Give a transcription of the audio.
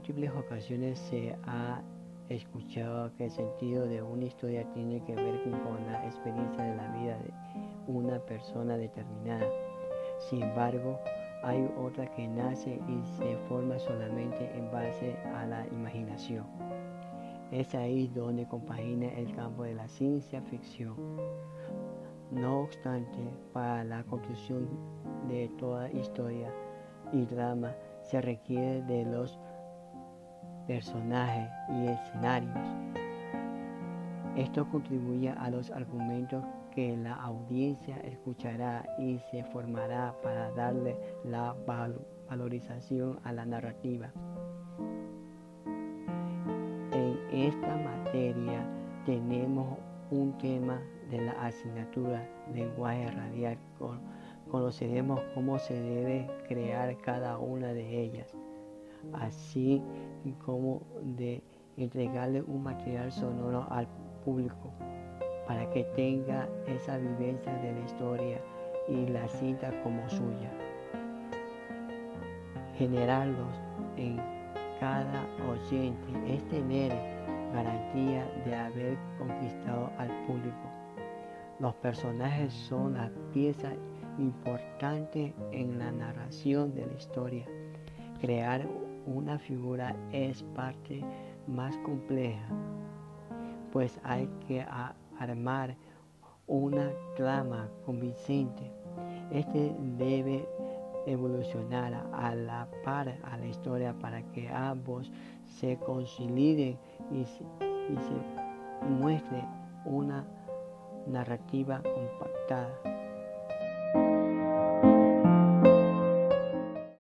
múltiples ocasiones se ha escuchado que el sentido de una historia tiene que ver con la experiencia de la vida de una persona determinada. Sin embargo, hay otra que nace y se forma solamente en base a la imaginación. Es ahí donde compagina el campo de la ciencia ficción. No obstante, para la construcción de toda historia y drama se requiere de los personajes y escenarios. Esto contribuye a los argumentos que la audiencia escuchará y se formará para darle la valorización a la narrativa. En esta materia tenemos un tema de la asignatura lenguaje radial. Conoceremos cómo se debe crear cada una de ellas, así como de entregarle un material sonoro al público para que tenga esa vivencia de la historia y la cita como suya. Generarlos en cada oyente es tener garantía de haber conquistado al público. Los personajes son la pieza importante en la narración de la historia. Crear una figura es parte más compleja, pues hay que armar una trama convincente. Este debe evolucionar a la par a la historia para que ambos se concilien y se, y se muestre una narrativa compactada.